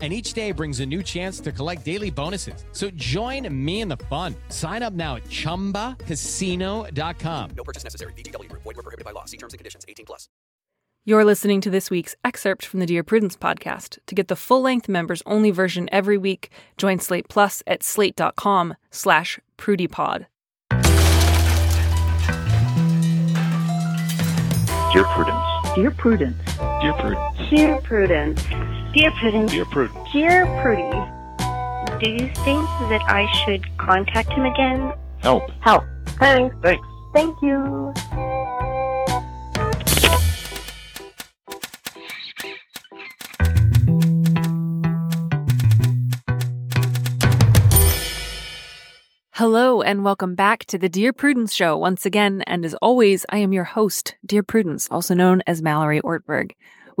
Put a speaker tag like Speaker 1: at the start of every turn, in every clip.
Speaker 1: And each day brings a new chance to collect daily bonuses. So join me in the fun. Sign up now at chumbacasino.com.
Speaker 2: No purchase necessary. VGW Group. Void were prohibited by law. See terms and conditions. 18 plus.
Speaker 3: You're listening to this week's excerpt from the Dear Prudence podcast. To get the full-length members-only version every week, join Slate Plus at slate.com slash prudypod.
Speaker 4: Dear Prudence.
Speaker 5: Dear Prudence.
Speaker 4: Dear Prudence.
Speaker 6: Dear Prudence. Dear Prudence.
Speaker 4: Dear Prudence.
Speaker 6: Dear Prudence. Dear Prudy. Do you think that I should contact him again?
Speaker 4: Help.
Speaker 6: Help. Thanks.
Speaker 4: Thanks.
Speaker 6: Thank you.
Speaker 3: Hello and welcome back to the Dear Prudence Show once again. And as always, I am your host, Dear Prudence, also known as Mallory Ortberg.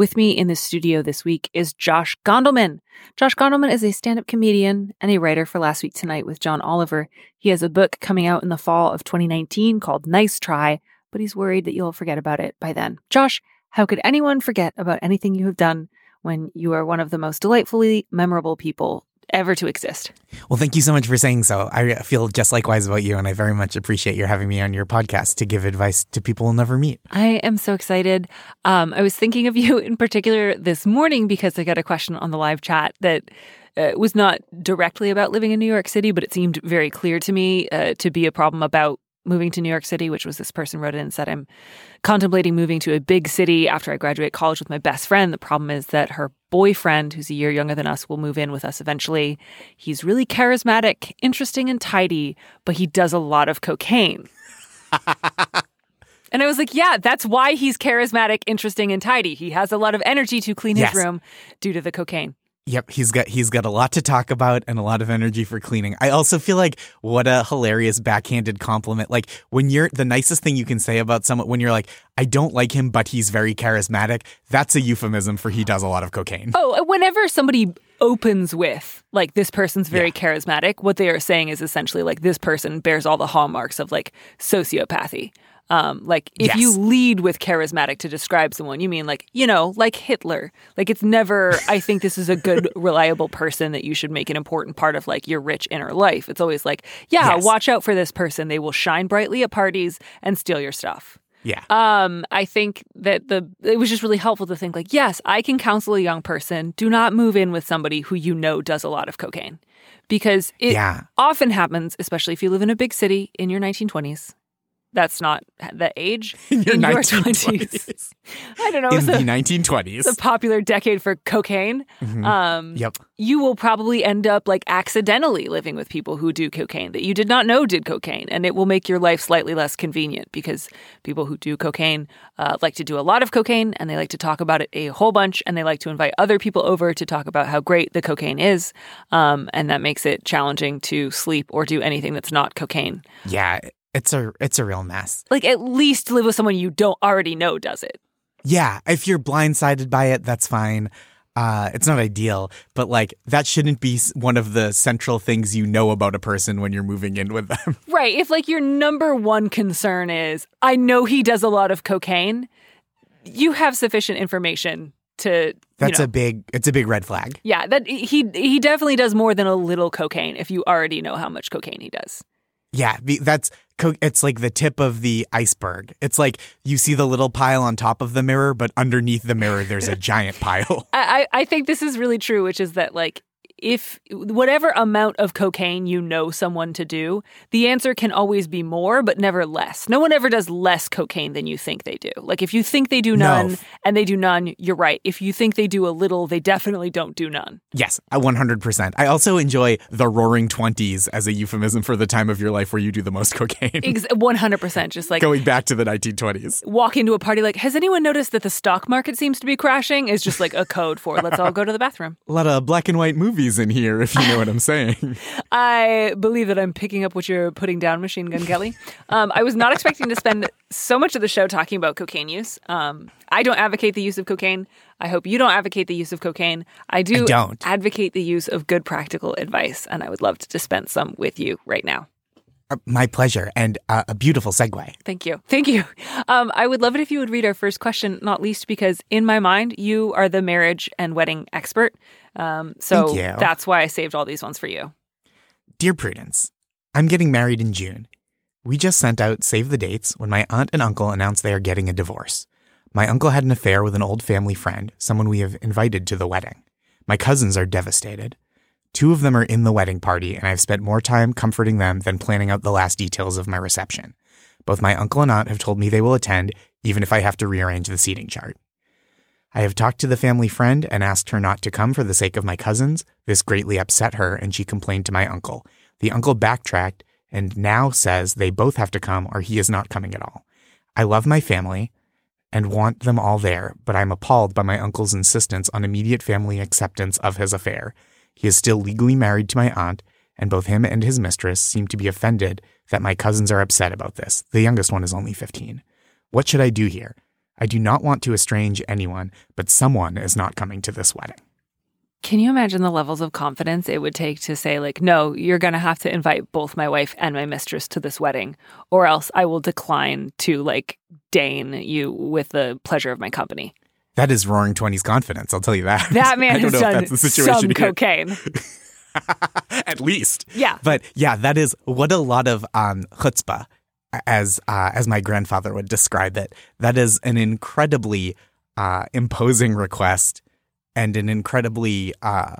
Speaker 3: With me in the studio this week is Josh Gondelman. Josh Gondelman is a stand up comedian and a writer for Last Week Tonight with John Oliver. He has a book coming out in the fall of 2019 called Nice Try, but he's worried that you'll forget about it by then. Josh, how could anyone forget about anything you have done when you are one of the most delightfully memorable people ever to exist?
Speaker 7: Well, thank you so much for saying so. I feel just likewise about you, and I very much appreciate your having me on your podcast to give advice to people we'll never meet.
Speaker 3: I am so excited. Um, I was thinking of you in particular this morning because I got a question on the live chat that uh, was not directly about living in New York City, but it seemed very clear to me uh, to be a problem about moving to New York City, which was this person wrote in and said, I'm contemplating moving to a big city after I graduate college with my best friend. The problem is that her boyfriend, who's a year younger than us, will move in with us eventually. He's really charismatic, interesting, and tidy, but he does a lot of cocaine. and I was like, yeah, that's why he's charismatic, interesting, and tidy. He has a lot of energy to clean his
Speaker 7: Yes.
Speaker 3: room due to the cocaine.
Speaker 7: Yep, he's got he's got a lot to talk about and a lot of energy for cleaning. I also feel like what a hilarious backhanded compliment. Like when you're the nicest thing you can say about someone when you're like, I don't like him, but he's very charismatic. That's a euphemism for he does a lot of cocaine.
Speaker 3: Oh, whenever somebody opens with like this person's very charismatic, what they are saying is essentially like this person bears all the hallmarks of like sociopathy. Um, like if you lead with charismatic to describe someone, you mean like you know like Hitler. Like it's never. I think this is a good, reliable person that you should make an important part of like your rich inner life. It's always like, yeah,
Speaker 7: Yes.
Speaker 3: watch out for this person. They will shine brightly at parties and steal your stuff.
Speaker 7: Yeah.
Speaker 3: Um, I think that the it was just really helpful to think like, yes, I can counsel a young person. Do not move in with somebody who you know does a lot of cocaine, because it
Speaker 7: Yeah.
Speaker 3: often happens, especially if you live in a big city in your 1920s. That's not the age
Speaker 7: In your
Speaker 3: your
Speaker 7: 1920s.
Speaker 3: I don't know.
Speaker 7: In the
Speaker 3: a,
Speaker 7: 1920s.
Speaker 3: it's a popular decade for cocaine.
Speaker 7: Mhm.
Speaker 3: Um,
Speaker 7: yep.
Speaker 3: you will probably end up like accidentally living with people who do cocaine that you did not know did cocaine and it will make your life slightly less convenient because people who do cocaine uh, like to do a lot of cocaine and they like to talk about it a whole bunch and they like to invite other people over to talk about how great the cocaine is um, and that makes it challenging to sleep or do anything that's not cocaine
Speaker 7: Yeah. It's a it's a real mess.
Speaker 3: like at least live with someone you don't already know does it
Speaker 7: Yeah, if you're blindsided by it, that's fine. Uh, it's not ideal, but like that shouldn't be one of the central things you know about a person when you're moving in with them.
Speaker 3: Right. If like your number one concern is, I know he does a lot of cocaine, you have sufficient information to. you
Speaker 7: That's
Speaker 3: know,
Speaker 7: a big it's a big red flag.
Speaker 3: yeah. That he he definitely does more than a little cocaine. If you already know how much cocaine he does.
Speaker 7: Yeah, that's it's like the tip of the iceberg. It's like you see the little pile on top of the mirror, but underneath the mirror there's a giant pile.
Speaker 3: I I think this is really true, which is that like. If whatever amount of cocaine you know someone to do, the answer can always be more, but never less. No one ever does less cocaine than you think they do. Like if you think they do
Speaker 7: No.
Speaker 3: none and they do none, you're right. If you think they do a little, they definitely don't do none.
Speaker 7: Yes, I 100%. I also enjoy the roaring 20s as a euphemism for the time of your life where you do the most cocaine.
Speaker 3: 100% just like
Speaker 7: Going back to the 1920s.
Speaker 3: walk into a party like has anyone noticed that the stock market seems to be crashing is just like a code for let's all go to the bathroom
Speaker 7: A lot of black and white movies in here, if you know what I'm saying.
Speaker 3: i believe that i'm picking up what you're putting down machine gun kelly um, i was not expecting to spend so much of the show talking about cocaine use. Um, I don't advocate the use of cocaine. I hope you don't advocate the use of cocaine. I do
Speaker 7: I don't.
Speaker 3: advocate the use of good practical advice, and I would love to dispense some with you right now.
Speaker 7: Uh, My pleasure, and uh, a beautiful segue.
Speaker 3: Thank you. Thank you. Um, I would love it if you would read our first question, not least because in my mind, you are the marriage and wedding expert. Um, so that's why I saved all these ones for you.
Speaker 7: Dear Prudence, I'm getting married in June. We just sent out save the dates when my aunt and uncle announced they are getting a divorce. My uncle had an affair with an old family friend, someone we have invited to the wedding. My cousins are devastated. Two of them are in the wedding party, and I've spent more time comforting them than planning out the last details of my reception. Both my uncle and aunt have told me they will attend, even if I have to rearrange the seating chart. I have talked to the family friend and asked her not to come for the sake of my cousins. This greatly upset her, and she complained to my uncle. The uncle backtracked and now says they both have to come or he is not coming at all. I love my family and want them all there, but I'm appalled by my uncle's insistence on immediate family acceptance of his affair. He is still legally married to my aunt, and both him and his mistress seem to be offended that my cousins are upset about this. The youngest one is only 15. What should I do here? I do not want to estrange anyone, but someone is not coming to this wedding.
Speaker 3: Can you imagine the levels of confidence it would take to say, like, no, you're going to have to invite both my wife and my mistress to this wedding, or else I will decline to, like, deign you with the pleasure of my company?
Speaker 7: That is roaring 20s confidence, I'll tell you that.
Speaker 3: That man
Speaker 7: I don't
Speaker 3: has
Speaker 7: know if
Speaker 3: done
Speaker 7: that's the situation
Speaker 3: some
Speaker 7: here.
Speaker 3: cocaine.
Speaker 7: At least.
Speaker 3: Yeah.
Speaker 7: But yeah, that is what a lot of um, chutzpah, as uh, as my grandfather would describe it. That is an incredibly uh, imposing request and an incredibly uh,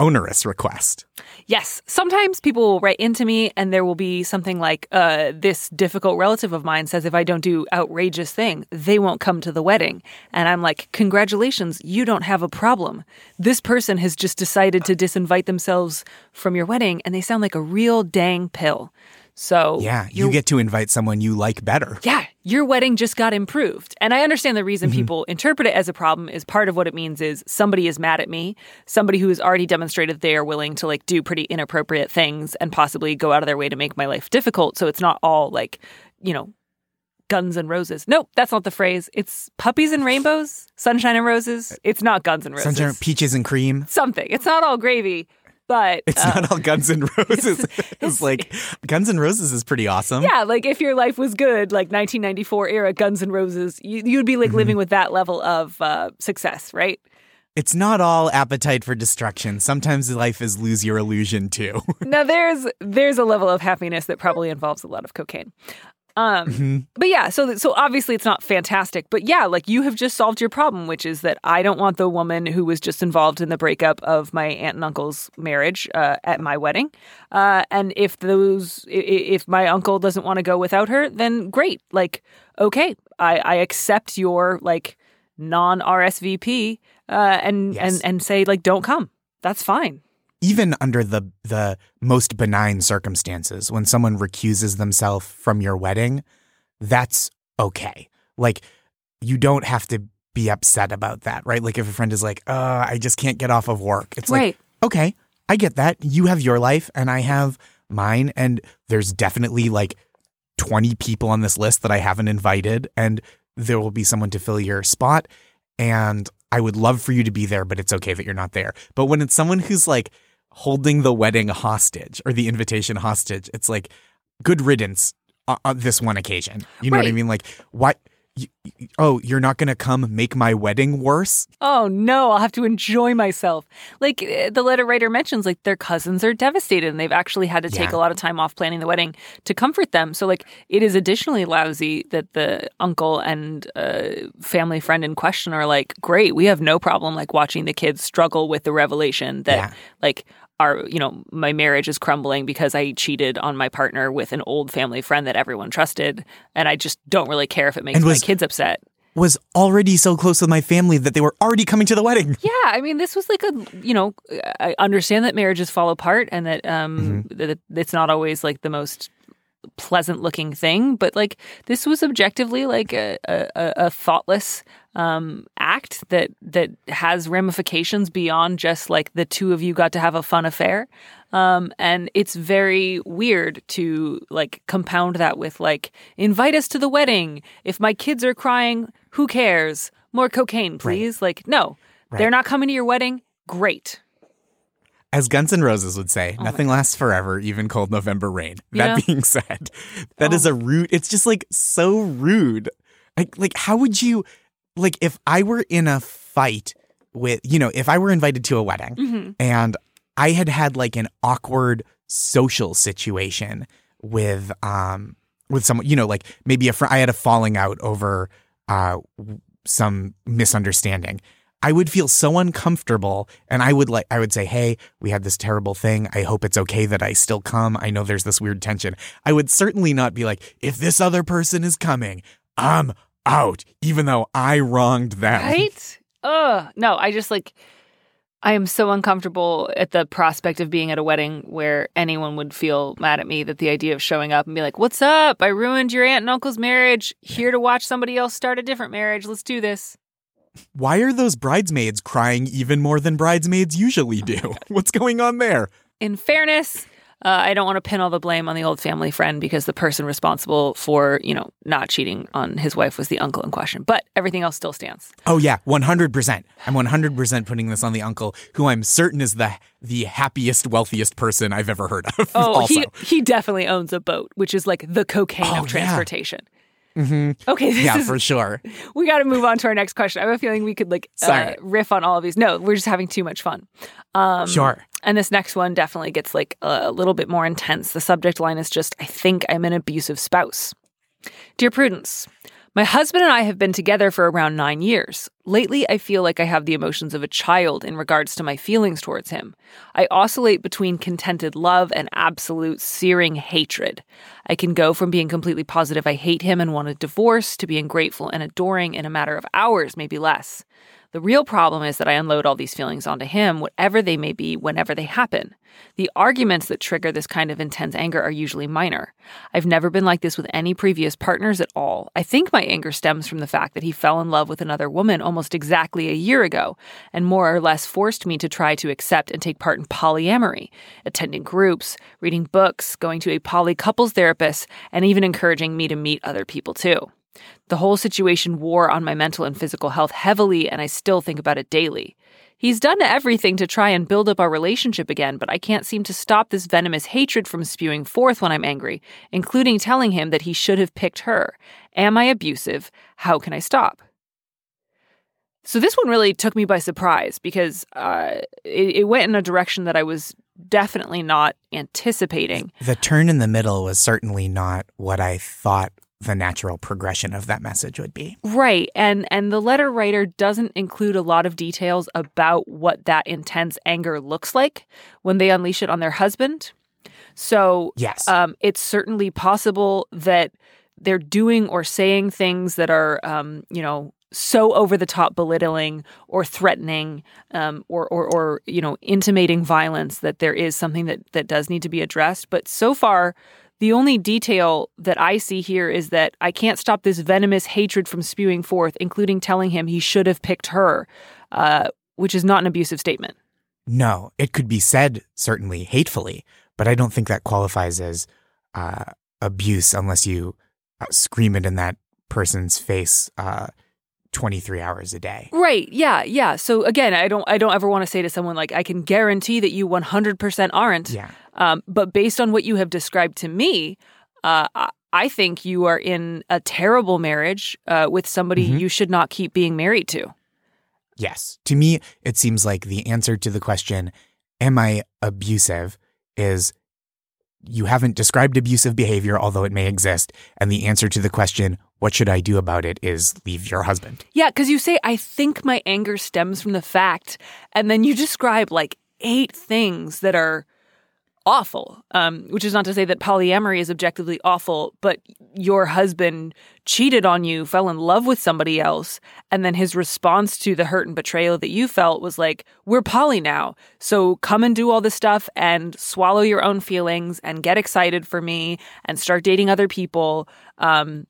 Speaker 7: onerous request.
Speaker 3: Yes. Sometimes people will write into me and there will be something like, uh, this difficult relative of mine says if I don't do outrageous thing, they won't come to the wedding. And I'm like, congratulations, you don't have a problem. This person has just decided to disinvite themselves from your wedding and they sound like a real dang pill. So
Speaker 7: Yeah, you get to invite someone you like better.
Speaker 3: yeah, your wedding just got improved. And I understand the reason
Speaker 7: Mm-hmm.
Speaker 3: people interpret it as a problem is part of what it means is somebody is mad at me, somebody who has already demonstrated they are willing to like do pretty inappropriate things and possibly go out of their way to make my life difficult. So it's not all like, you know, guns and roses. Nope, that's not the phrase. It's puppies and rainbows, sunshine and roses. It's not guns and roses.
Speaker 7: Sunshine, peaches and cream.
Speaker 3: Something. It's not all gravy, but
Speaker 7: It's
Speaker 3: uh,
Speaker 7: not all Guns and Roses. It's,
Speaker 3: it's-
Speaker 7: like Guns and Roses is pretty awesome.
Speaker 3: Yeah, like if your life was good, like 1994 era Guns N' Roses, you, you'd be like
Speaker 7: Mm-hmm.
Speaker 3: living with that level of uh, success, right?
Speaker 7: It's not all appetite for destruction. Sometimes life is lose your illusion too.
Speaker 3: now there's there's a level of happiness that probably involves a lot of cocaine. Um,
Speaker 7: Mm-hmm.
Speaker 3: but yeah, so so obviously it's not fantastic, but yeah, like you have just solved your problem, which is that I don't want the woman who was just involved in the breakup of my aunt and uncle's marriage uh, at my wedding. Uh, and if those, if my uncle doesn't want to go without her, then great. Like, okay, I, I accept your like non RSVP uh, and
Speaker 7: Yes.
Speaker 3: and and say like don't come. That's fine.
Speaker 7: Even under the the most benign circumstances, when someone recuses themselves from your wedding, that's okay. Like you don't have to be upset about that, right? Like if a friend is like, "Uh, I just can't get off of work." It's
Speaker 3: Right.
Speaker 7: like, "Okay, I get that. You have your life and I have mine and there's definitely like 20 people on this list that I haven't invited and there will be someone to fill your spot and I would love for you to be there, but it's okay that you're not there. But when it's someone who's like holding the wedding hostage or the invitation hostage, it's like good riddance on, this one occasion. You know what I mean? Like, why? You, oh, you're not going to come make my wedding worse?
Speaker 3: Oh no, I'll have to enjoy myself. Like eh, the letter writer mentions, like their cousins are devastated and they've actually had to take
Speaker 7: Yeah.
Speaker 3: a lot of time off planning the wedding to comfort them. So, like, it is additionally lousy that the uncle and uh, family friend in question are like, great, we have no problem like watching the kids struggle with the revelation that,
Speaker 7: Yeah.
Speaker 3: like, our you know my marriage is crumbling because I cheated on my partner with an old family friend that everyone trusted, and I just don't really care if it makes
Speaker 7: was-
Speaker 3: my kids upset.
Speaker 7: Was already so close with my family that they were already coming to the wedding.
Speaker 3: Yeah, I mean, this was like a you know, I understand that marriages fall apart and that um
Speaker 7: Mm-hmm.
Speaker 3: that it's not always like the most pleasant looking thing, but like this was objectively like a, a, a thoughtless um, act that that has ramifications beyond just like the two of you got to have a fun affair. Um, and it's very weird to like compound that with like invite us to the wedding. If my kids are crying, who cares? More cocaine, please. Like no, they're not coming to your wedding. Great.
Speaker 7: As Guns N' Roses would say, nothing lasts forever, even cold November rain. That
Speaker 3: Yeah.
Speaker 7: being said, that is a rude. It's just like so rude. Like, like how would you, like, if I were in a fight with, you know, if I were invited to a wedding and I had had like an awkward social situation with, um, with someone, you know, like maybe a friend, I had a falling out over, uh, some misunderstanding. I would feel so uncomfortable and I would like I would say, "Hey, we had this terrible thing. I hope it's okay that I still come. I know there's this weird tension." I would certainly not be like, "If this other person is coming, I'm out," even though I wronged them.
Speaker 3: Right? Ugh. No, I just like I am so uncomfortable at the prospect of being at a wedding where anyone would feel mad at me that the idea of showing up and be like, What's up? I ruined your aunt and uncle's marriage. Here to watch somebody else start a different marriage. Let's do this.
Speaker 7: Why are those bridesmaids crying even more than bridesmaids usually do? What's going on there?
Speaker 3: In fairness, uh, I don't want to pin all the blame on the old family friend because the person responsible for, you know, not cheating on his wife was the uncle in question. But everything else still stands.
Speaker 7: Oh yeah, 100%. I'm 100% putting this on the uncle who I'm certain is the the happiest wealthiest person I've ever heard of.
Speaker 3: Oh,
Speaker 7: also.
Speaker 3: he he definitely owns a boat, which is like the cocaine
Speaker 7: Oh,
Speaker 3: of transportation. Okay, this
Speaker 7: yeah,
Speaker 3: is,
Speaker 7: for sure.
Speaker 3: we got to move on to our next question. I have a feeling we could like uh, riff on all of these. No, we're just having too much fun. Um,
Speaker 7: Sure.
Speaker 3: And this next one definitely gets like a little bit more intense. The subject line is just, I think I'm an abusive spouse. Dear Prudence, my husband and I have been together for around nine years. Lately, I feel like I have the emotions of a child in regards to my feelings towards him. I oscillate between contented love and absolute searing hatred. I can go from being completely positive I hate him and want a divorce to being grateful and adoring in a matter of hours, maybe less. The real problem is that I unload all these feelings onto him, whatever they may be, whenever they happen. The arguments that trigger this kind of intense anger are usually minor. I've never been like this with any previous partners at all. I think my anger stems from the fact that he fell in love with another woman almost exactly a year ago and more or less forced me to try to accept and take part in polyamory, attending groups, reading books, going to a poly couples therapist, and even encouraging me to meet other people too. The whole situation wore on my mental and physical health heavily, and I still think about it daily. He's done everything to try and build up our relationship again, but I can't seem to stop this venomous hatred from spewing forth when I'm angry, including telling him that he should have picked her. Am I abusive? How can I stop? So this one really took me by surprise because uh, it, it went in a direction that I was definitely not anticipating.
Speaker 7: The turn in the middle was certainly not what I thought the natural progression of that message would be.
Speaker 3: Right. And and the letter writer doesn't include a lot of details about what that intense anger looks like when they unleash it on their husband. So
Speaker 7: Yes.
Speaker 3: um, it's certainly possible that they're doing or saying things that are, um, you know, so over the top belittling or threatening um, or, or, or, you know, intimating violence that there is something that, that does need to be addressed. But so far, the only detail that I see here is that I can't stop this venomous hatred from spewing forth, including telling him he should have picked her, uh, which is not an abusive statement.
Speaker 7: No, it could be said certainly hatefully, but I don't think that qualifies as uh, abuse unless you uh, scream it in that person's face uh, 23 hours a day.
Speaker 3: Right. Yeah. Yeah. So again, I don't. I don't ever want to say to someone like, "I can guarantee that you 100% aren't."
Speaker 7: Yeah.
Speaker 3: Um, but based on what you have described to me, uh, I- think you are in a terrible marriage uh, with somebody
Speaker 7: Mhm.
Speaker 3: you should not keep being married to.
Speaker 7: Yes. To me, it seems like the answer to the question, Am I abusive? is you haven't described abusive behavior, although it may exist. And the answer to the question, What should I do about it? is leave your husband.
Speaker 3: Yeah, because you say, I think my anger stems from the fact, and then you describe like eight things that are awful. Um, which is not to say that polyamory is objectively awful, but your husband cheated on you, fell in love with somebody else, and then his response to the hurt and betrayal that you felt was like, "We're poly now, so come and do all this stuff and swallow your own feelings and get excited for me and start dating other people." Um,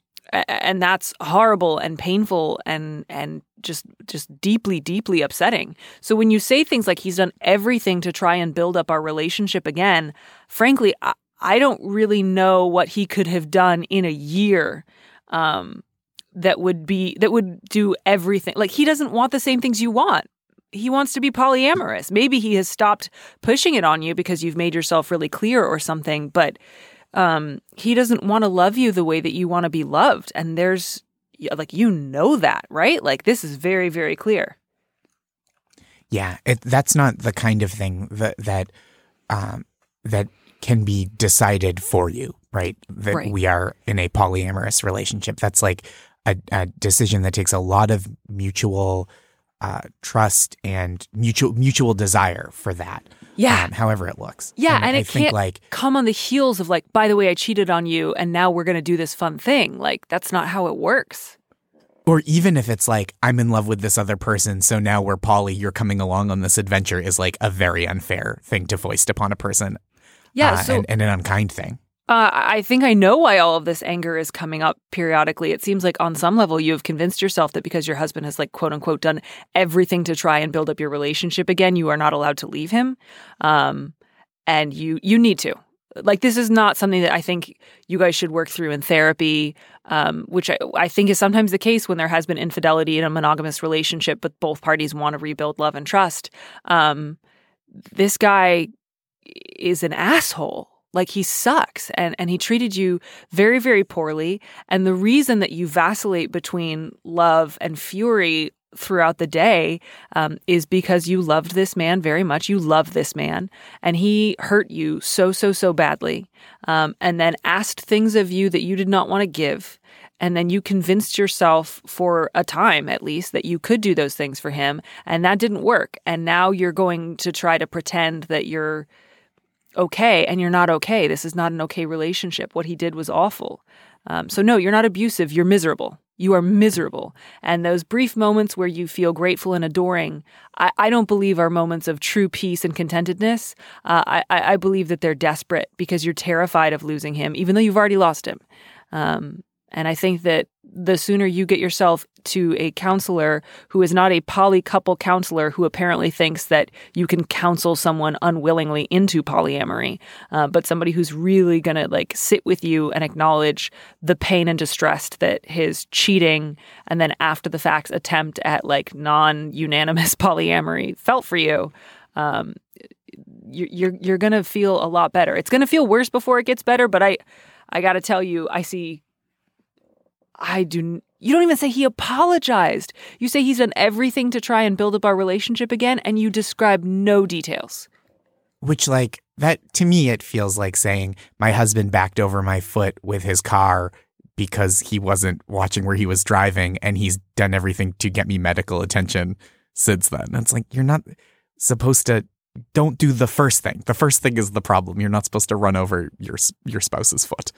Speaker 3: and that's horrible and painful and and just just deeply deeply upsetting. So when you say things like he's done everything to try and build up our relationship again, frankly, I, I don't really know what he could have done in a year um, that would be that would do everything. Like he doesn't want the same things you want. He wants to be polyamorous. Maybe he has stopped pushing it on you because you've made yourself really clear or something, but um, he doesn't want to love you the way that you want to be loved. And there's like you know that, right? Like this is very very clear.
Speaker 7: Yeah, it, that's not the kind of thing that that um, that can be decided for you, right? That
Speaker 3: Right.
Speaker 7: we are in a polyamorous relationship. That's like a, a decision that takes a lot of mutual uh, trust and mutual mutual desire for that.
Speaker 3: Yeah.
Speaker 7: um, however it looks.
Speaker 3: Yeah, and,
Speaker 7: I
Speaker 3: it
Speaker 7: think
Speaker 3: can't
Speaker 7: like
Speaker 3: come on the heels of like, by the way, I cheated on you, and now we're going to do this fun thing. Like that's not how it works.
Speaker 7: Or even if it's like, I'm in love with this other person, so now we're poly, you're coming along on this adventure is like a very unfair thing to foist upon a person.
Speaker 3: Yeah,
Speaker 7: uh,
Speaker 3: so
Speaker 7: and, and an unkind thing.
Speaker 3: Uh, I think I know why all of this anger is coming up periodically. It seems like on some level you have convinced yourself that because your husband has like quote unquote done everything to try and build up your relationship again, you are not allowed to leave him. Um, and you you need to. Like this is not something that I think you guys should work through in therapy, um, which I, I think is sometimes the case when there has been infidelity in a monogamous relationship, but both parties want to rebuild love and trust. Um, this guy is an asshole. Like he sucks and, and he treated you very, very poorly. And the reason that you vacillate between love and fury throughout the day um, is because you loved this man very much. You loved this man and he hurt you so, so, so badly. Um, and then asked things of you that you did not want to give. And then you convinced yourself for a time, at least, that you could do those things for him. And that didn't work. And now you're going to try to pretend that you're okay and you're not okay. This is not an okay relationship. What he did was awful. Um, so, no, you're not abusive. You're miserable. You are miserable. And those brief moments where you feel grateful and adoring, I, I don't believe are moments of true peace and contentedness. Uh, I, I believe that they're desperate because you're terrified of losing him, even though you've already lost him. Um, and I think that the sooner you get yourself to a counselor who is not a poly couple counselor who apparently thinks that you can counsel someone unwillingly into polyamory, uh, but somebody who's really going to like sit with you and acknowledge the pain and distress that his cheating and then after the facts attempt at like non unanimous polyamory felt for you. Um, you're you're, to feel a lot better. It's going to feel worse before it gets better, but I I got to tell you, I see I do. You don't even say he apologized. You say he's done everything to try and build up our relationship again, and you describe no details.
Speaker 7: Which, like, that to me, it feels like saying my husband backed over my foot with his car because he wasn't watching where he was driving and he's done everything to get me medical attention since then. And it's like, you're not supposed to. Don't do the first thing. The first thing is the problem. You're not supposed to run over your your spouse's foot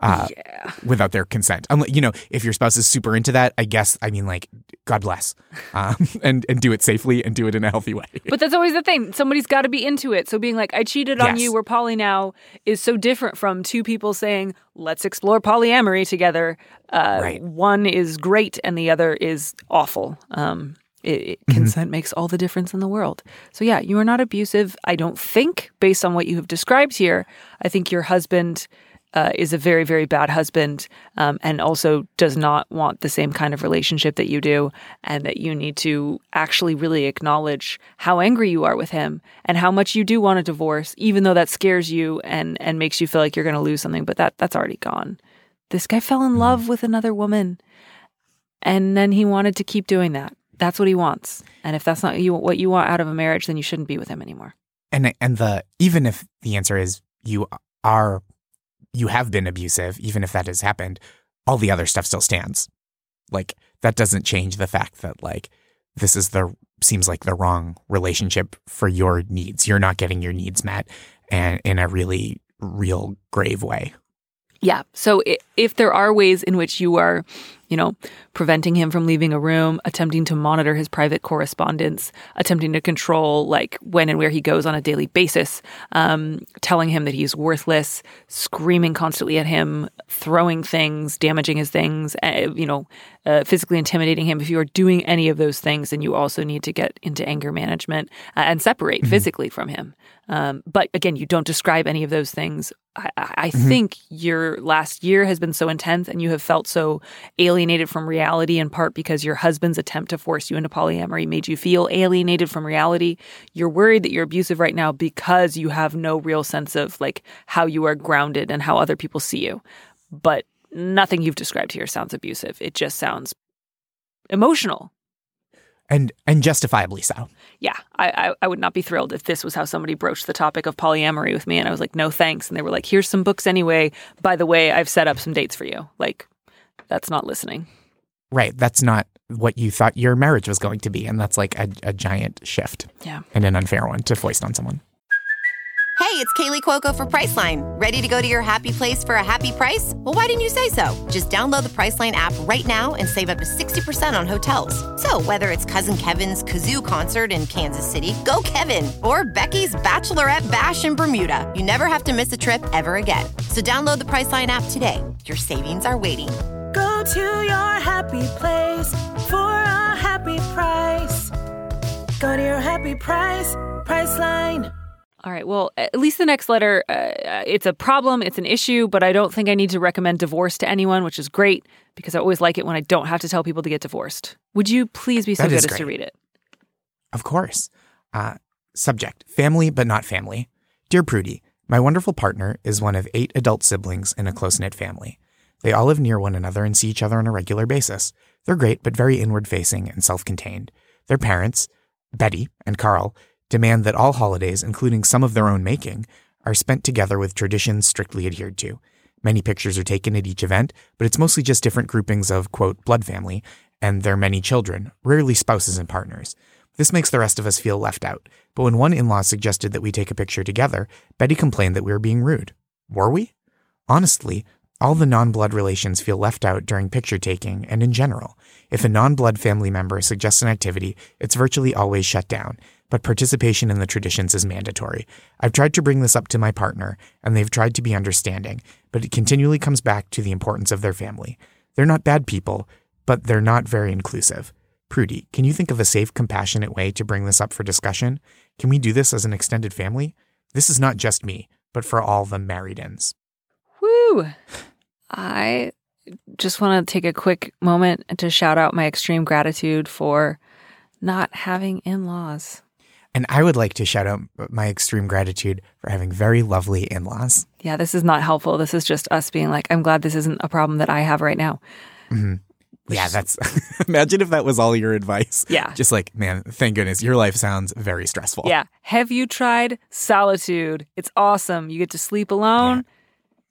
Speaker 7: uh,
Speaker 3: yeah.
Speaker 7: without their consent. Unless, you know, if your spouse is super into that, I guess. I mean, like, God bless, um, and and do it safely and do it in a healthy way.
Speaker 3: But that's always the thing. Somebody's got to be into it. So being like, I cheated on
Speaker 7: Yes.
Speaker 3: you, we're poly now, is so different from two people saying, let's explore polyamory together. Uh,
Speaker 7: Right.
Speaker 3: One is great and the other is awful. Um, it, it- consent makes all the difference in the world. So, yeah, you are not abusive. I don't think, based on what you have described here, I think your husband uh, is a very, very bad husband um, and also does not want the same kind of relationship that you do, and that you need to actually really acknowledge how angry you are with him and how much you do want a divorce, even though that scares you and, and makes you feel like you're going to lose something, but that, that's already gone. This guy fell in love with another woman and then he wanted to keep doing that. That's what he wants. And if that's not you, what you want out of a marriage, then you shouldn't be with him anymore.
Speaker 7: and and the even if the answer is you are you have been abusive even if that has happened all the other stuff still stands like that doesn't change the fact that like this is the seems like the wrong relationship for your needs you're not getting your needs met and in a really real grave way.
Speaker 3: Yeah. So if there are ways in which you are, you know, preventing him from leaving a room, attempting to monitor his private correspondence, attempting to control like when and where he goes on a daily basis, um, telling him that he's worthless, screaming constantly at him, throwing things, damaging his things, uh, you know, uh, physically intimidating him. If you are doing any of those things, then you also need to get into anger management uh, and separate physically from him. Um, but again, you don't describe any of those things. I, I I think your last year has been so intense and you have felt so alienated from reality in part because your husband's attempt to force you into polyamory made you feel alienated from reality. You're worried that you're abusive right now because you have no real sense of like how you are grounded and how other people see you. But nothing you've described here sounds abusive. It just sounds emotional.
Speaker 7: And and justifiably so.
Speaker 3: yeah, I, I, I would not be thrilled if this was how somebody broached the topic of polyamory with me. And I was like, no thanks. And they were like, here's some books anyway. By the way, I've set up some dates for you. Like, that's not listening.
Speaker 7: Right. That's not what you thought your marriage was going to be. And that's like a, a giant shift
Speaker 3: Yeah.
Speaker 7: and an unfair one to foist on someone.
Speaker 5: Hey, it's Kaley Cuoco for Priceline. Ready to go to your happy place for a happy price? Well, why didn't you say so? Just download the Priceline app right now and save up to 60% on hotels. So, whether it's Cousin Kevin's Kazoo concert in Kansas City, go Kevin, or Becky's Bachelorette Bash in Bermuda, you never have to miss a trip ever again. So, download the Priceline app today. Your savings are waiting.
Speaker 8: Go to your happy place for a happy price. Go to your happy price, Priceline.
Speaker 3: All right. Well, at least the next letter, uh, it's a problem, it's an issue, but I don't think I need to recommend divorce to anyone, which is great because I always like it when I don't have to tell people to get divorced. Would you please be so
Speaker 7: That
Speaker 3: good
Speaker 7: is
Speaker 3: as to read it?
Speaker 7: Of course. Uh, subject Family, but not family. Dear Prudy, my wonderful partner is one of eight adult siblings in a close knit family. They all live near one another and see each other on a regular basis. They're great, but very inward facing and self contained. Their parents, Betty and Carl, demand that all holidays, including some of their own making, are spent together with traditions strictly adhered to. Many pictures are taken at each event, but it's mostly just different groupings of, quote, blood family and their many children, rarely spouses and partners. This makes the rest of us feel left out. But when one in law suggested that we take a picture together, Betty complained that we were being rude. Were we? Honestly, all the non blood relations feel left out during picture taking and in general. If a non blood family member suggests an activity, it's virtually always shut down, but participation in the traditions is mandatory. I've tried to bring this up to my partner, and they've tried to be understanding, but it continually comes back to the importance of their family. They're not bad people, but they're not very inclusive. Prudy, can you think of a safe, compassionate way to bring this up for discussion? Can we do this as an extended family? This is not just me, but for all the married ins.
Speaker 3: Woo! I just want to take a quick moment to shout out my extreme gratitude for not having in laws.
Speaker 7: And I would like to shout out my extreme gratitude for having very lovely in laws.
Speaker 3: Yeah, this is not helpful. This is just us being like, I'm glad this isn't a problem that I have right now. Mm-hmm.
Speaker 7: Yeah, that's imagine if that was all your advice.
Speaker 3: Yeah.
Speaker 7: Just like, man, thank goodness your life sounds very stressful.
Speaker 3: Yeah. Have you tried solitude? It's awesome. You get to sleep alone,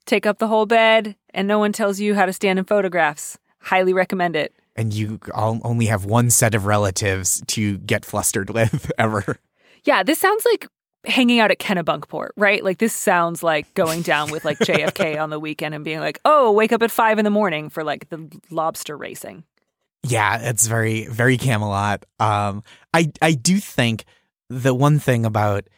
Speaker 3: take up the whole bed, and no one tells you how to stand in photographs. Highly recommend it.
Speaker 7: And you all only have one set of relatives to get flustered with ever.
Speaker 3: Yeah, this sounds like hanging out at Kennebunkport, right? Like this sounds like going down with like JFK on the weekend and being like, oh, wake up at five in the morning for like the lobster racing.
Speaker 7: Yeah, it's very very Camelot. Um, I I do think the one thing about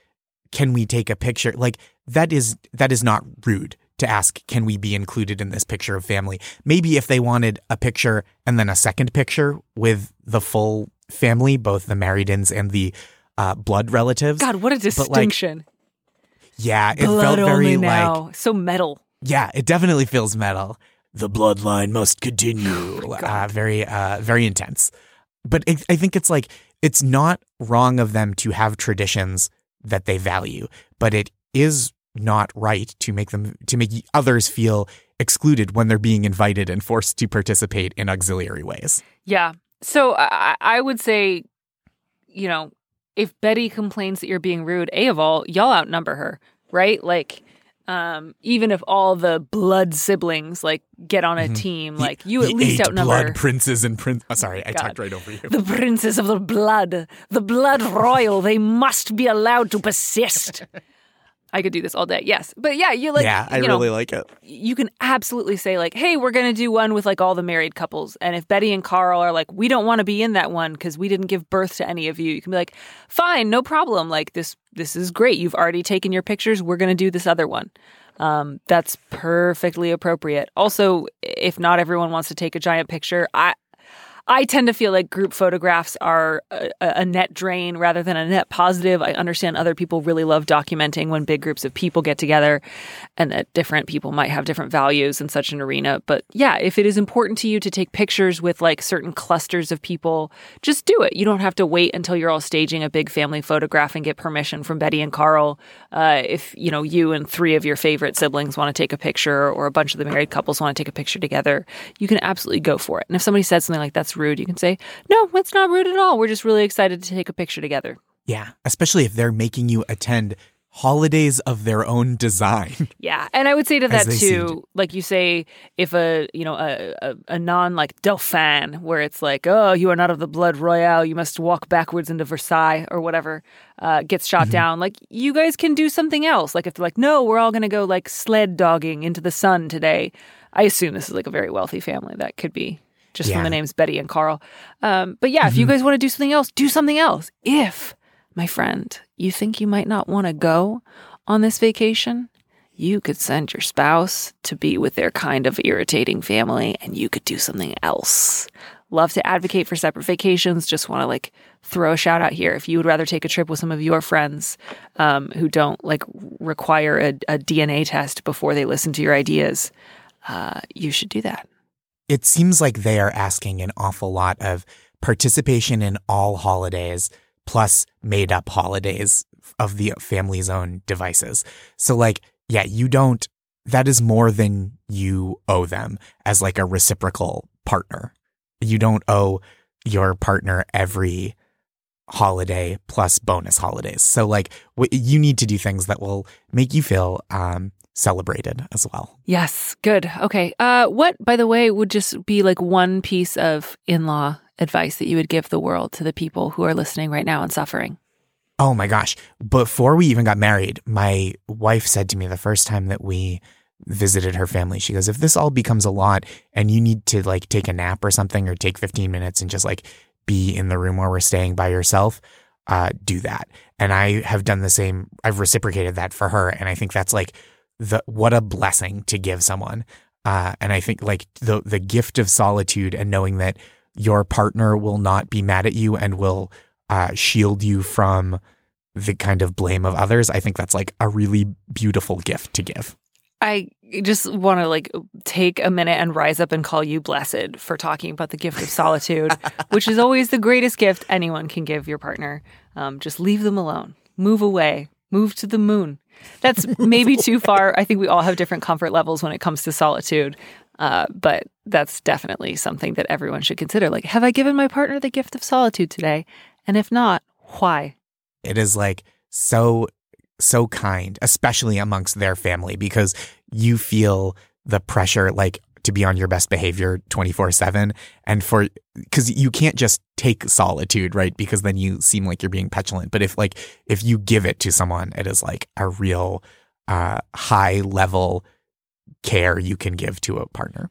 Speaker 7: can we take a picture like that is that is not rude to ask can we be included in this picture of family. Maybe if they wanted a picture and then a second picture with the full family, both the married-ins and the uh, blood relatives.
Speaker 3: God, what a
Speaker 7: like,
Speaker 3: distinction.
Speaker 7: Yeah, it
Speaker 3: Blood
Speaker 7: felt very like.
Speaker 3: So metal.
Speaker 7: yeah, it definitely feels metal. The bloodline must continue. uh, very, uh, very intense. But it, I think it's like it's not wrong of them to have traditions that they value, but it is not right to make them to make others feel excluded when they're being invited and forced to participate in auxiliary ways.
Speaker 3: Yeah. So I, I would say, you know, if Betty complains that you're being rude, A of all, y'all outnumber her, right? Like, um, even if all the blood siblings like get on a team, like you at
Speaker 7: The
Speaker 3: least outnumber
Speaker 7: blood princes and prince. Oh, sorry, I
Speaker 3: God.
Speaker 7: talked right over you.
Speaker 3: the princes of the blood, the blood royal. They must be allowed to persist. I could do this all day. Yes. But yeah, you like
Speaker 7: yeah, I
Speaker 3: you know,
Speaker 7: really like it.
Speaker 3: you can absolutely say like, "Hey, we're going to do one with like all the married couples." And if Betty and Carl are like, "We don't want to be in that one because we didn't give birth to any of you," you can be like, "Fine, no problem. Like this, this is great. You've already taken your pictures. We're going to do this other one." Um, that's perfectly appropriate. Also, if not everyone wants to take a giant picture, I I tend to feel like group photographs are a, a net drain rather than a net positive. I understand other people really love documenting when big groups of people get together and that different people might have different values in such an arena. But yeah, if it is important to you to take pictures with like certain clusters of people, just do it. You don't have to wait until you're all staging a big family photograph and get permission from Betty and Carl. Uh, if, you know, you and three of your favorite siblings want to take a picture or a bunch of the married couples want to take a picture together, you can absolutely go for it. And if somebody says something like that's rude, you can say, no, it's not rude at all. We're just really excited to take a picture together.
Speaker 7: Yeah, especially if they're making you attend holidays of their own design.
Speaker 3: Yeah, and I would say to that too, like you say, if a you know a, a, a non like Dauphin, where it's like, oh, you are not of the blood royale, you must walk backwards into Versailles or whatever, uh, gets shot down. Like you guys can do something else. Like if they're like, no, we're all gonna go like sled dogging into the sun today. I assume this is like a very wealthy family. That could be just from the names Betty and Carl. Um, but yeah, if you guys want to do something else, do something else. If my friend, you think you might not want to go on this vacation, you could send your spouse to be with their kind of irritating family and you could do something else. Love to advocate for separate vacations. Just want to like throw a shout out here. If you would rather take a trip with some of your friends um, who don't like require a, a DNA test before they listen to your ideas, uh, you should do that.
Speaker 7: It seems like they are asking an awful lot of participation in all holidays plus made up holidays of the family's own devices. So like, yeah, you don't that is more than you owe them as like a reciprocal partner. You don't owe your partner every holiday plus bonus holidays. So like you need to do things that will make you feel um celebrated as well.
Speaker 3: Yes, good. Okay. Uh, what, by the way, would just be like one piece of in law advice that you would give the world to the people who are listening right now and suffering?
Speaker 7: Oh my gosh. Before we even got married, my wife said to me the first time that we visited her family, she goes, if this all becomes a lot and you need to like take a nap or something or take 15 minutes and just like be in the room where we're staying by yourself, uh, do that. And I have done the same. I've reciprocated that for her. And I think that's like the, what a blessing to give someone. Uh, and I think like the, the gift of solitude and knowing that your partner will not be mad at you and will uh, shield you from the kind of blame of others. I think that's like a really beautiful gift to give.
Speaker 3: I just want to like take a minute and rise up and call you blessed for talking about the gift of solitude, which is always the greatest gift anyone can give your partner. Um, just leave them alone, move away, move to the moon. That's maybe too far. I think we all have different comfort levels when it comes to solitude. Uh, but that's definitely something that everyone should consider. Like, have I given my partner the gift of solitude today? And if not, why?
Speaker 7: It is like so so kind, especially amongst their family, because you feel the pressure like to be on your best behavior 24 7 and for because you can't just take solitude right? Because then you seem like you're being petulant. But if like if you give it to someone it is like a real uh high level care you can give to a partner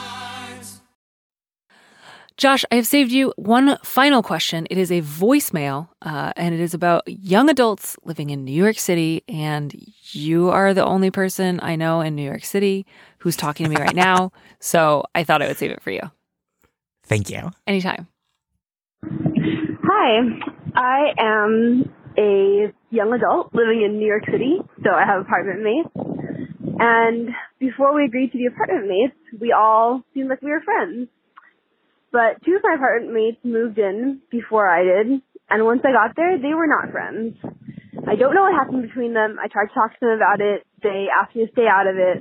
Speaker 3: Josh, I have saved you one final question. It is a voicemail, uh, and it is about young adults living in New York City. And you are the only person I know in New York City who's talking to me right now. So I thought I would save it for you.
Speaker 7: thank you
Speaker 3: Anytime.
Speaker 9: Hi, I am a young adult living in New York City, so I have apartment mates. And before we agreed to be apartment mates, we all seemed like we were friends. But two of my apartment mates moved in before I did, and once I got there, they were not friends. I don't know what happened between them. I tried to talk to them about it, they asked me to stay out of it.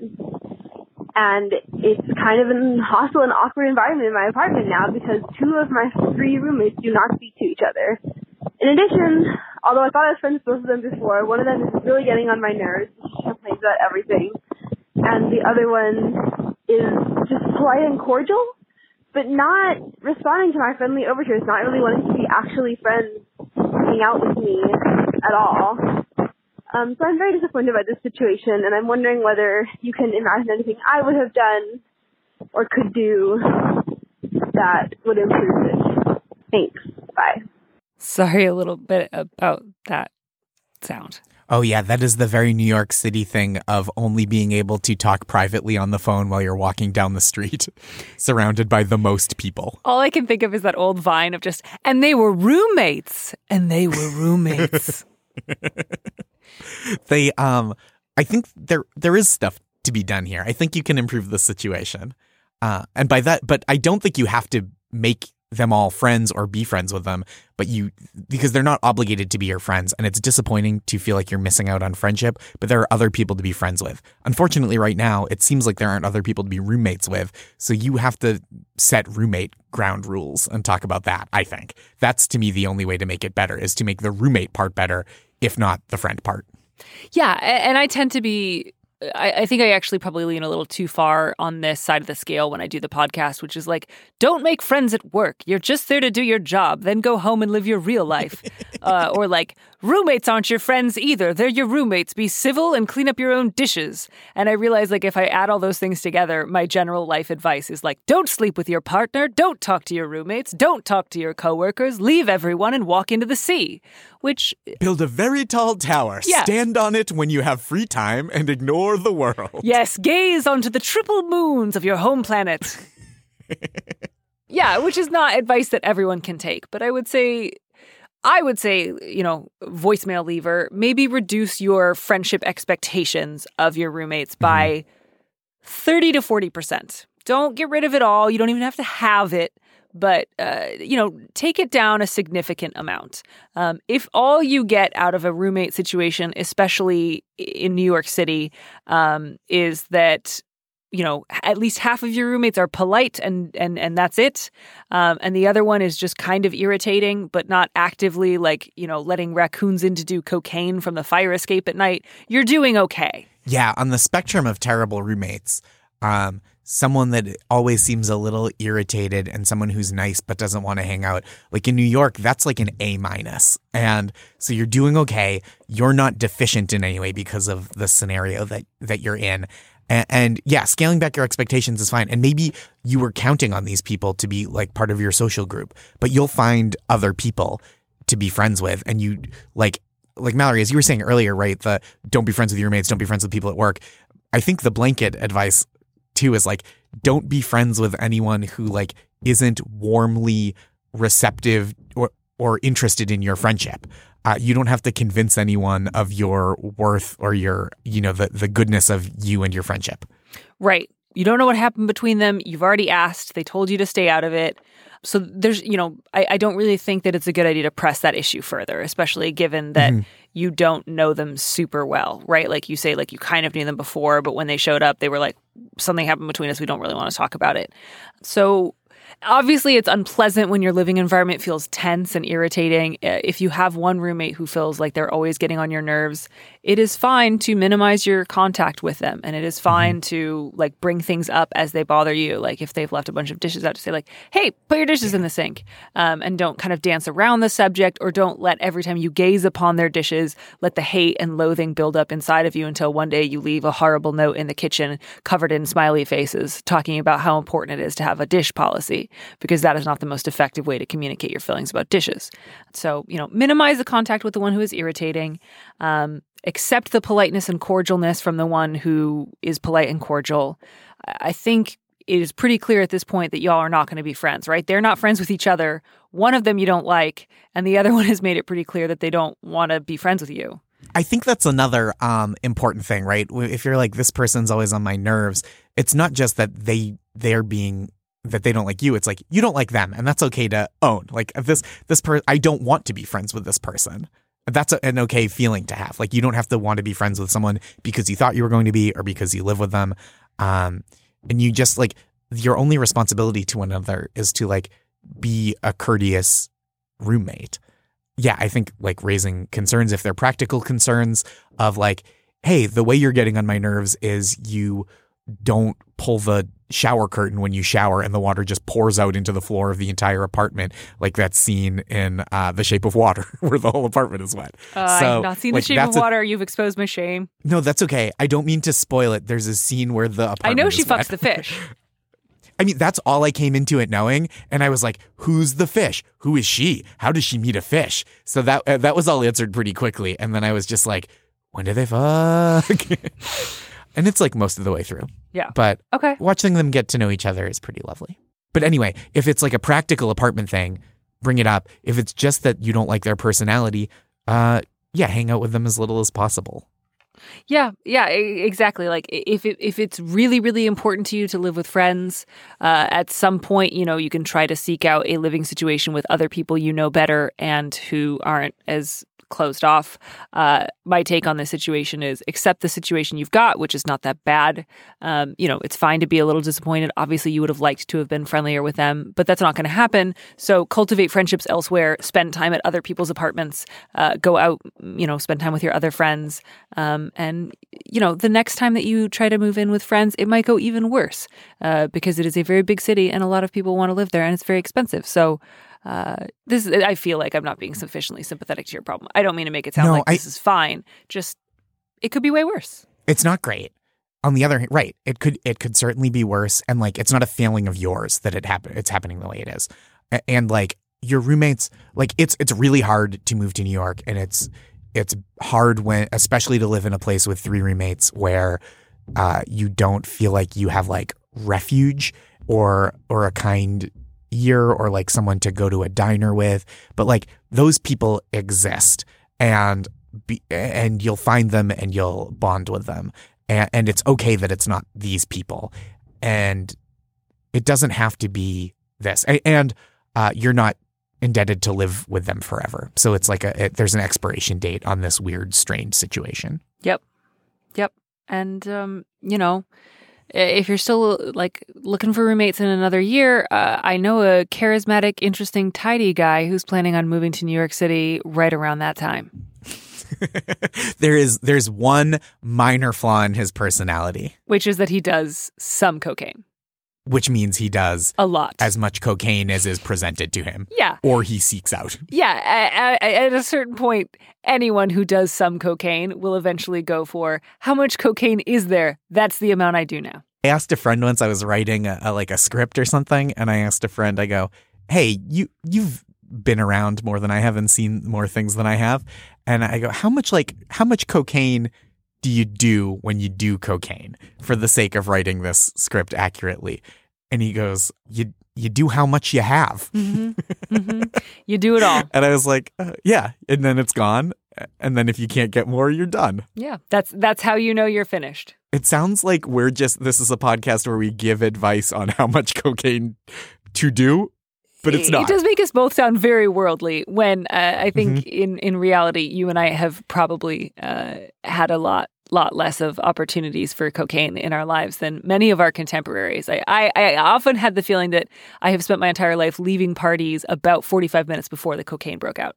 Speaker 9: And it's kind of an hostile and awkward environment in my apartment now because two of my three roommates do not speak to each other. In addition, although I thought I was friends with both of them before, one of them is really getting on my nerves. She complains about everything. And the other one is just polite and cordial, but not responding to my friendly overtures, not really wanting to be actually friends, hang out with me at all. Um, so I'm very disappointed by this situation, and I'm wondering whether you can imagine anything I would have done or could do that would improve this. Thanks. Bye.
Speaker 3: Sorry a little bit about that sound.
Speaker 7: Oh, yeah, that is the very New York City thing of only being able to talk privately on the phone while you're walking down the street, surrounded by the most people.
Speaker 3: All I can think of is that old vine of just, and they were roommates, and they were roommates.
Speaker 7: They, um, I think there there is stuff to be done here. I think you can improve the situation, uh, and by that, but I don't think you have to make them all friends or be friends with them. But you, because they're not obligated to be your friends, and it's disappointing to feel like you're missing out on friendship. But there are other people to be friends with. Unfortunately, right now, it seems like there aren't other people to be roommates with. So you have to set roommate ground rules and talk about that. I think that's to me the only way to make it better is to make the roommate part better, if not the friend part.
Speaker 3: Yeah, and I tend to be. I, I think I actually probably lean a little too far on this side of the scale when I do the podcast, which is like, don't make friends at work. You're just there to do your job, then go home and live your real life. uh, or like, roommates aren't your friends either. They're your roommates. Be civil and clean up your own dishes. And I realize, like, if I add all those things together, my general life advice is like, don't sleep with your partner, don't talk to your roommates, don't talk to your coworkers, leave everyone and walk into the sea. Which
Speaker 7: Build a very tall tower.
Speaker 3: Yeah.
Speaker 7: Stand on it when you have free time and ignore the world.
Speaker 3: Yes, gaze onto the triple moons of your home planet. yeah, which is not advice that everyone can take, but I would say I would say, you know, voicemail lever, maybe reduce your friendship expectations of your roommates by 30 to 40%. Don't get rid of it all. You don't even have to have it, but, uh, you know, take it down a significant amount. Um, if all you get out of a roommate situation, especially in New York City, um, is that you know at least half of your roommates are polite and and and that's it um, and the other one is just kind of irritating but not actively like you know letting raccoons in to do cocaine from the fire escape at night you're doing okay
Speaker 7: Yeah, on the spectrum of terrible roommates, um, someone that always seems a little irritated and someone who's nice but doesn't want to hang out. Like in New York, that's like an A minus. And so you're doing okay. You're not deficient in any way because of the scenario that that you're in. And, and yeah, scaling back your expectations is fine. And maybe you were counting on these people to be like part of your social group, but you'll find other people to be friends with. And you like, like Mallory, as you were saying earlier, right? The don't be friends with your roommates, don't be friends with people at work. I think the blanket advice too is like, don't be friends with anyone who like isn't warmly receptive or or interested in your friendship. Uh, you don't have to convince anyone of your worth or your, you know, the the goodness of you and your friendship.
Speaker 3: right. You don't know what happened between them. You've already asked. They told you to stay out of it. So there's you know I, I don't really think that it's a good idea to press that issue further especially given that
Speaker 7: Mhm.
Speaker 3: you don't know them super well right? Like you say like you kind of knew them before but when they showed up they were like something happened between us. We don't really want to talk about it. So obviously it's unpleasant when your living environment feels tense and irritating. Uh, if you have one roommate who feels like they're always getting on your nerves it is fine to minimize your contact with them and it is fine to like bring things up as they bother you. Like if they've left a bunch of dishes out to say like hey put your dishes in the sink um, and don't kind of dance around the subject or don't let every time you gaze upon their dishes let the hate and loathing build up inside of you until one day you leave a horrible note in the kitchen covered in smiley faces talking about how important it is to have a dish policy because that is not the most effective way to communicate your feelings about dishes. So you know minimize the contact with the one who is irritating um, accept the politeness and cordialness from the one who is polite and cordial. I think it is pretty clear at this point that y'all are not going to be friends, right? They're not friends with each other. One of them you don't like, and the other one has made it pretty clear that they don't want to be friends with you.
Speaker 7: I think that's another um, important thing, right? If you're like this person's always on my nerves, it's not just that they they're being that they don't like you. It's like you don't like them, and that's okay to own. Like this this person, I don't want to be friends with this person, That's a, an okay feeling to have. Like you don't have to want to be friends with someone because you thought you were going to be or because you live with them. Um, and you just like your only responsibility to one another is to like be a courteous roommate. Yeah, I think like raising concerns if they're practical concerns of like, hey, the way you're getting on my nerves is you don't pull the shower curtain when you shower and the water just pours out into the floor of the entire apartment like that scene in uh, The Shape of Water where the whole apartment is wet.
Speaker 3: Uh,
Speaker 7: So,
Speaker 3: I've not seen
Speaker 7: like,
Speaker 3: the shape of
Speaker 7: that's a-
Speaker 3: water. You've exposed my shame.
Speaker 7: no, that's okay. I don't mean to spoil it. There's a scene where the apartment
Speaker 3: I know she fucks the fish.
Speaker 7: I mean, that's all I came into it knowing, and I was like, "Who's the fish? Who is she? How does she meet a fish?" So that uh, that was all answered pretty quickly, and then I was just like, "When do they fuck?" and it's like most of the way through.
Speaker 3: Yeah.
Speaker 7: But
Speaker 3: Okay.
Speaker 7: watching them get to know each other is pretty lovely. But anyway, if it's like a practical apartment thing, bring it up. If it's just that you don't like their personality, uh, yeah, hang out with them as little as possible.
Speaker 3: Yeah, yeah, exactly. Like if it, if it's really really important to you to live with friends, uh, at some point, you know, you can try to seek out a living situation with other people you know better and who aren't as closed off. Uh, my take on this situation is accept the situation you've got, which is not that bad. Um, you know, it's fine to be a little disappointed. Obviously, you would have liked to have been friendlier with them, but that's not going to happen. So cultivate friendships elsewhere. Spend time at other people's apartments. Uh, go out, you know, spend time with your other friends. Um, and you know, the next time that you try to move in with friends, it might go even worse uh, because it is a very big city and a lot of people want to live there, and it's very expensive. So. Uh, this I feel like I'm not being sufficiently sympathetic to your problem. I don't mean to make it sound
Speaker 7: No,
Speaker 3: like
Speaker 7: I-
Speaker 3: this is fine. Just it could be way worse.
Speaker 7: it's not great. On the other hand, right, it could it could certainly be worse, and like it's not a failing of yours that it happen. It's happening the way it is, and like your roommates, like it's it's really hard to move to New York, and it's it's hard when, especially to live in a place with three roommates where uh, you don't feel like you have like refuge or or a kind ear or like someone to go to a diner with, but like those people exist, and be, and you'll find them and you'll bond with them and, and it's okay that it's not these people and it doesn't have to be this and uh, you're not indebted to live with them forever so it's like a it, there's an expiration date on this weird strange situation
Speaker 3: Yep. Yep. And um, you know, if you're still like looking for roommates in another year, uh, I know a charismatic, interesting, tidy guy who's planning on moving to New York City right around that time.
Speaker 7: there is there's one minor flaw in his personality
Speaker 3: Which is that he does some cocaine.
Speaker 7: Which means he does
Speaker 3: A lot.
Speaker 7: as much cocaine as is presented to him
Speaker 3: Yeah.
Speaker 7: or he seeks out
Speaker 3: Yeah, at, at, a certain point, anyone who does some cocaine will eventually go for how much cocaine is there? That's the amount I do now.
Speaker 7: I asked a friend once I was writing a, a- like a script or something, and I asked a friend, I go, "Hey, you you've been around more than I have and seen more things than I have," and I go, "How much like how much cocaine do you do when you do cocaine for the sake of writing this script accurately?" And he goes, "You you do how much you have,"
Speaker 3: You do it all.
Speaker 7: and I was like, uh, "Yeah," and then it's gone, and then if you can't get more, you're done.
Speaker 3: Yeah, that's that's how you know you're finished.
Speaker 7: It sounds like we're just this is a podcast where we give advice on how much cocaine to do, but it's
Speaker 3: It-
Speaker 7: not.
Speaker 3: It does make us both sound very worldly when uh, I think
Speaker 7: Mm-hmm.
Speaker 3: in in reality you and I have probably uh, had a lot lot less of opportunities for cocaine in our lives than many of our contemporaries. I, I, I often had the feeling that I have spent my entire life leaving parties about 45 minutes before the cocaine broke out.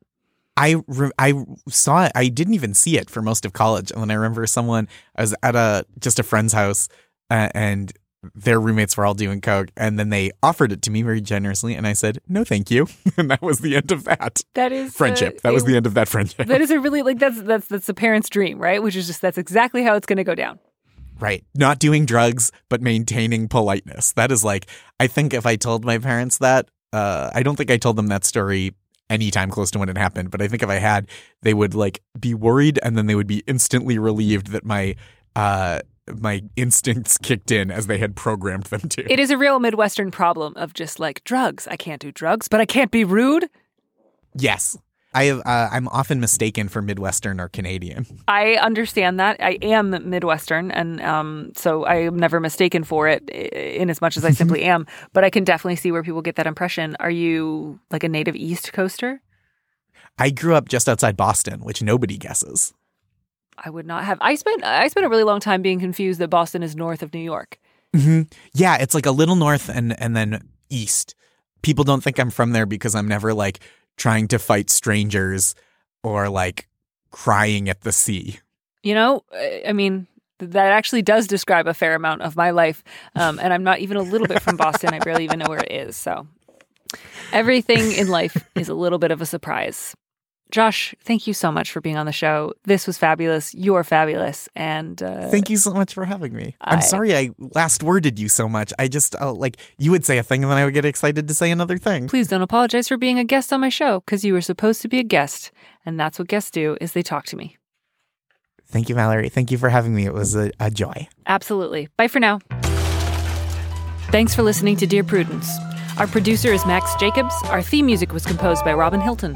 Speaker 7: I re- I saw it. I didn't even see it for most of college, and then I remember someone. I was at a just a friend's house, uh, and their roommates were all doing coke, and then they offered it to me very generously, and I said no, thank you, and that was the end of that
Speaker 3: That is
Speaker 7: friendship.
Speaker 3: uh,
Speaker 7: that was
Speaker 3: a-
Speaker 7: the end of that friendship.
Speaker 3: That is a really like that's that's that's the parent's dream, right? Which is just that's exactly how it's going to go down.
Speaker 7: Right. Not doing drugs, but maintaining politeness. That is like, I think if I told my parents that, uh, I don't think I told them that story anytime close to when it happened, but I think if I had, they would like be worried and then they would be instantly relieved that my, uh, my instincts kicked in as they had programmed them to.
Speaker 3: It is a real Midwestern problem of just like drugs. I can't do drugs, but I can't be rude.
Speaker 7: yes. I have, uh, I'm often mistaken for Midwestern or Canadian.
Speaker 3: I understand that. I am Midwestern, and um, so I am never mistaken for it in as much as I simply am. But I can definitely see where people get that impression. Are you like a native East Coaster?
Speaker 7: I grew up just outside Boston, which nobody guesses.
Speaker 3: I would not have. I spent I spent a really long time being confused that Boston is north of New York.
Speaker 7: hmm Yeah, it's like a little north and and then east. People don't think I'm from there because I'm never like trying to fight strangers or like crying at the sea.
Speaker 3: You know, I- I mean, that actually does describe a fair amount of my life. Um, and I'm not even a little bit from Boston. I barely even know where it is. So everything in life is a little bit of a surprise. Josh, thank you so much for being on the show. This was fabulous. You're fabulous. And uh,
Speaker 7: Thank you so much for having me.
Speaker 3: I-
Speaker 7: I'm sorry I last worded you so much. I just uh, like you would say a thing and then I would get excited to say another thing.
Speaker 3: please don't apologize for being a guest on my show because you were supposed to be a guest. And that's what guests do is they talk to me.
Speaker 7: Thank you, Mallory. Thank you for having me. It was a, a joy.
Speaker 3: Absolutely. Bye for now. Thanks for listening to Dear Prudence. Our producer is Max Jacobs. Our theme music was composed by Robin Hilton.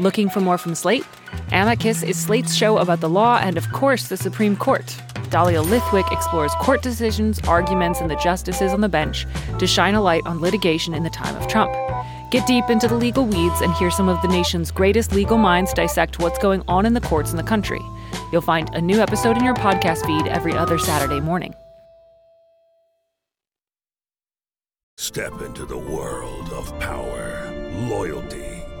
Speaker 3: Looking for more from Slate? Amicus is Slate's show about the law and, of course, the Supreme Court. Dahlia Lithwick explores court decisions, arguments, and the justices on the bench to shine a light on litigation in the time of Trump. Get deep into the legal weeds and hear some of the nation's greatest legal minds dissect what's going on in the courts in the country. You'll find a new episode in your podcast feed every other Saturday morning.
Speaker 10: Step into the world of power, loyalty,